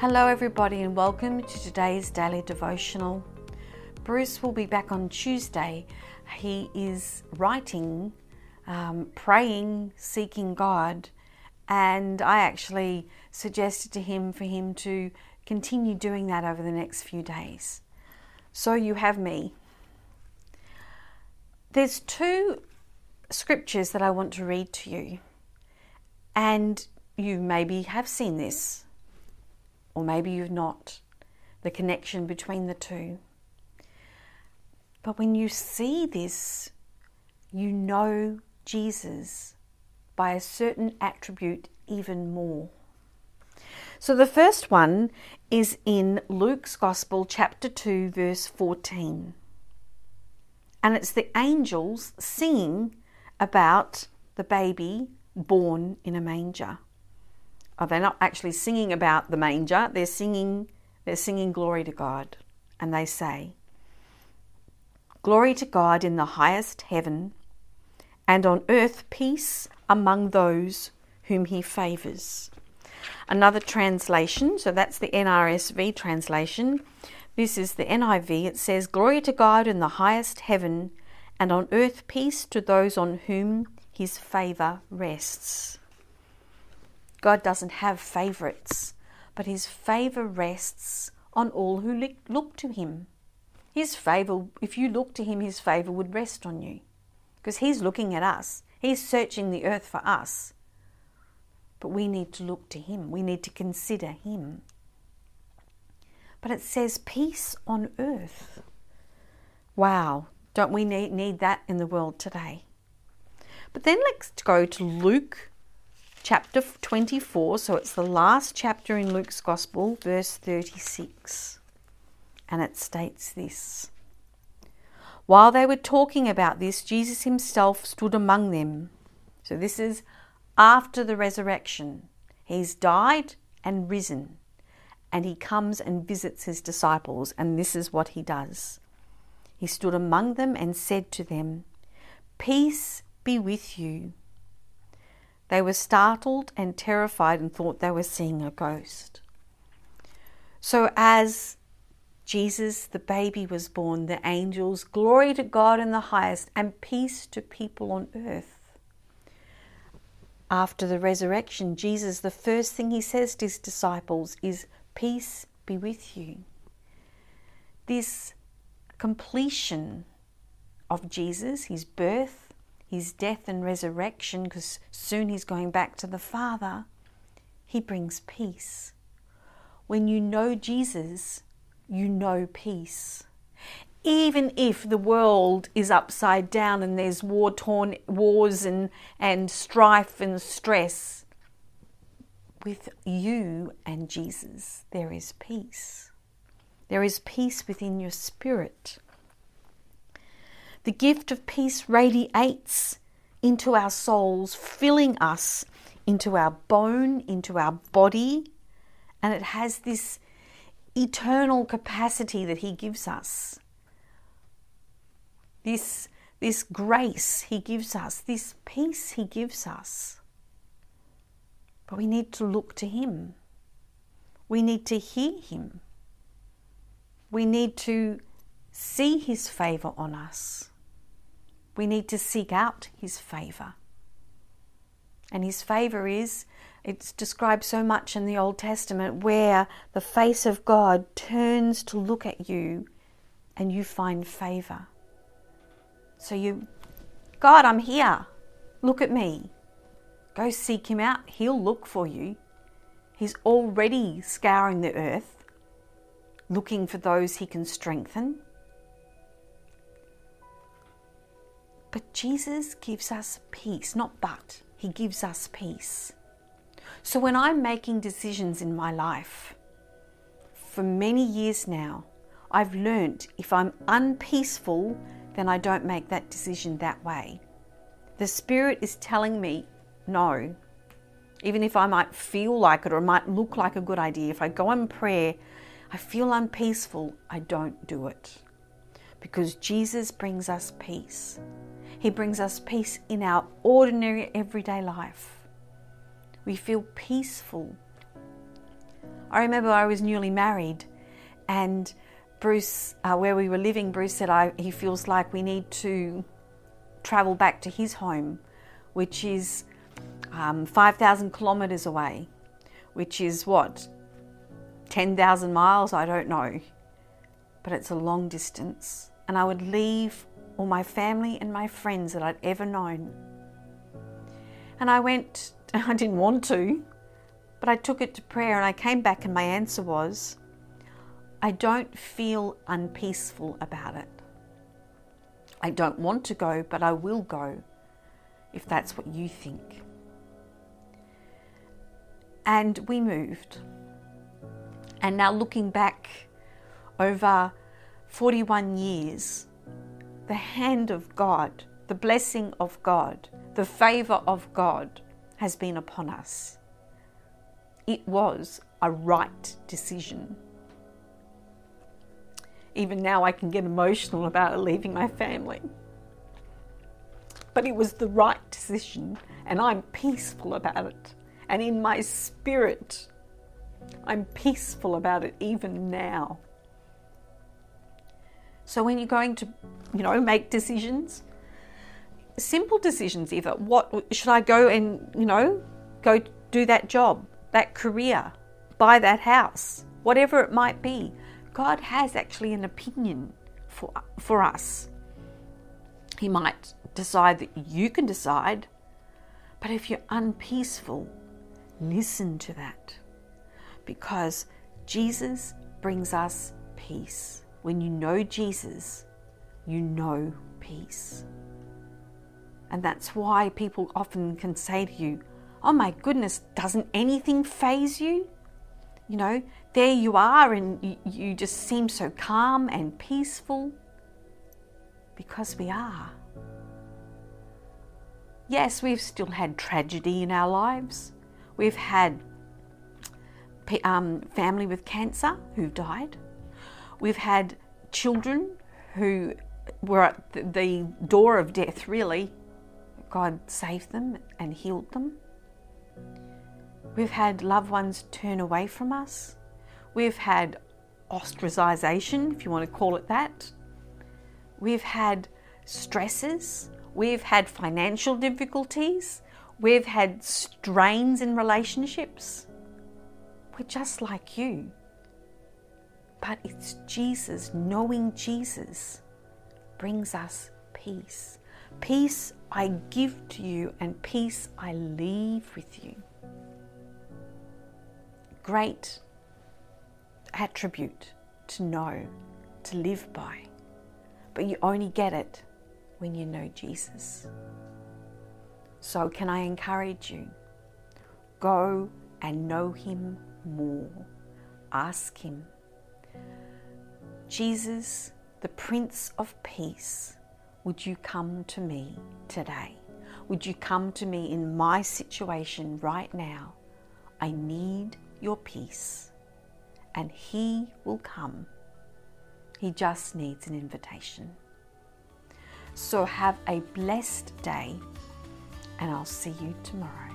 Hello, everybody, and welcome to today's daily devotional. Bruce will be back on Tuesday. He is writing, um, praying, seeking God, and I actually suggested to him for him to continue doing that over the next few days. So you have me. There's two scriptures that I want to read to you, and you maybe have seen this or maybe you've not, the connection between the two. But when you see this, you know Jesus by a certain attribute even more. So the first one is in Luke's Gospel, chapter 2, verse 14. And it's the angels singing about the baby born in a manger. Oh, they're not actually singing about the manger. They're singing, they're singing glory to God. And they say, Glory to God in the highest heaven, and on earth peace among those whom he favours. Another translation, so that's the NRSV translation. This is the NIV. It says, Glory to God in the highest heaven, and on earth peace to those on whom his favour rests. God doesn't have favourites, but his favour rests on all who look to him. His favour, if you look to him, his favour would rest on you. Because he's looking at us, he's searching the earth for us. But we need to look to him, we need to consider him. But it says peace on earth. Wow, don't we need, need that in the world today? But then let's go to Luke chapter 24, so it's the last chapter in Luke's Gospel, verse 36. And it states this While they were talking about this, Jesus himself stood among them. So this is after the resurrection. He's died and risen, and he comes and visits his disciples, and this is what he does. He stood among them and said to them, Peace be with you. They were startled and terrified and thought they were seeing a ghost. So, as Jesus, the baby, was born, the angels, glory to God in the highest, and peace to people on earth. After the resurrection, Jesus, the first thing he says to his disciples is, Peace be with you. This completion of Jesus, his birth, his death and resurrection, because soon he's going back to the Father, he brings peace. When you know Jesus, you know peace. Even if the world is upside down and there's war torn wars and, and strife and stress, with you and Jesus, there is peace. There is peace within your spirit. The gift of peace radiates into our souls, filling us into our bone, into our body, and it has this eternal capacity that He gives us. This, this grace He gives us, this peace He gives us. But we need to look to Him. We need to hear Him. We need to see His favour on us. We need to seek out His favour. And His favour is, it's described so much in the Old Testament, where the face of God turns to look at you and you find favour. So you, God, I'm here. Look at me. Go seek Him out. He'll look for you. He's already scouring the earth, looking for those He can strengthen. But Jesus gives us peace, not but, He gives us peace. So when I'm making decisions in my life, for many years now, I've learnt if I'm unpeaceful, then I don't make that decision that way. The Spirit is telling me no. Even if I might feel like it or it might look like a good idea, if I go in prayer, I feel unpeaceful, I don't do it. Because Jesus brings us peace. He brings us peace in our ordinary everyday life. We feel peaceful. I remember I was newly married, and Bruce, uh, where we were living, Bruce said I, he feels like we need to travel back to his home, which is um, 5,000 kilometres away, which is what, 10,000 miles? I don't know. But it's a long distance. And I would leave all my family and my friends that I'd ever known. And I went, I didn't want to, but I took it to prayer and I came back and my answer was, I don't feel unpeaceful about it. I don't want to go, but I will go if that's what you think. And we moved. And now looking back over 41 years, the hand of God, the blessing of God, the favour of God has been upon us. It was a right decision. Even now, I can get emotional about leaving my family. But it was the right decision, and I'm peaceful about it. And in my spirit, I'm peaceful about it even now. So when you're going to, you know, make decisions, simple decisions either. What should I go and, you know, go do that job, that career, buy that house, whatever it might be. God has actually an opinion for for us. He might decide that you can decide, but if you're unpeaceful, listen to that. Because Jesus brings us peace. When you know Jesus, you know peace. And that's why people often can say to you, Oh my goodness, doesn't anything faze you? You know, there you are and you, you just seem so calm and peaceful. Because we are. Yes, we've still had tragedy in our lives. We've had um, family with cancer who've died. We've had children who were at the door of death, really. God saved them and healed them. We've had loved ones turn away from us. We've had ostracization, if you want to call it that. We've had stresses. We've had financial difficulties. We've had strains in relationships. We're just like you. But it's Jesus, knowing Jesus, brings us peace. Peace I give to you, and peace I leave with you. Great attribute to know, to live by. But you only get it when you know Jesus. So, can I encourage you? Go and know Him more. Ask Him Jesus, the Prince of Peace, would you come to me today? Would you come to me in my situation right now? I need your peace. And He will come. He just needs an invitation. So have a blessed day, and I'll see you tomorrow.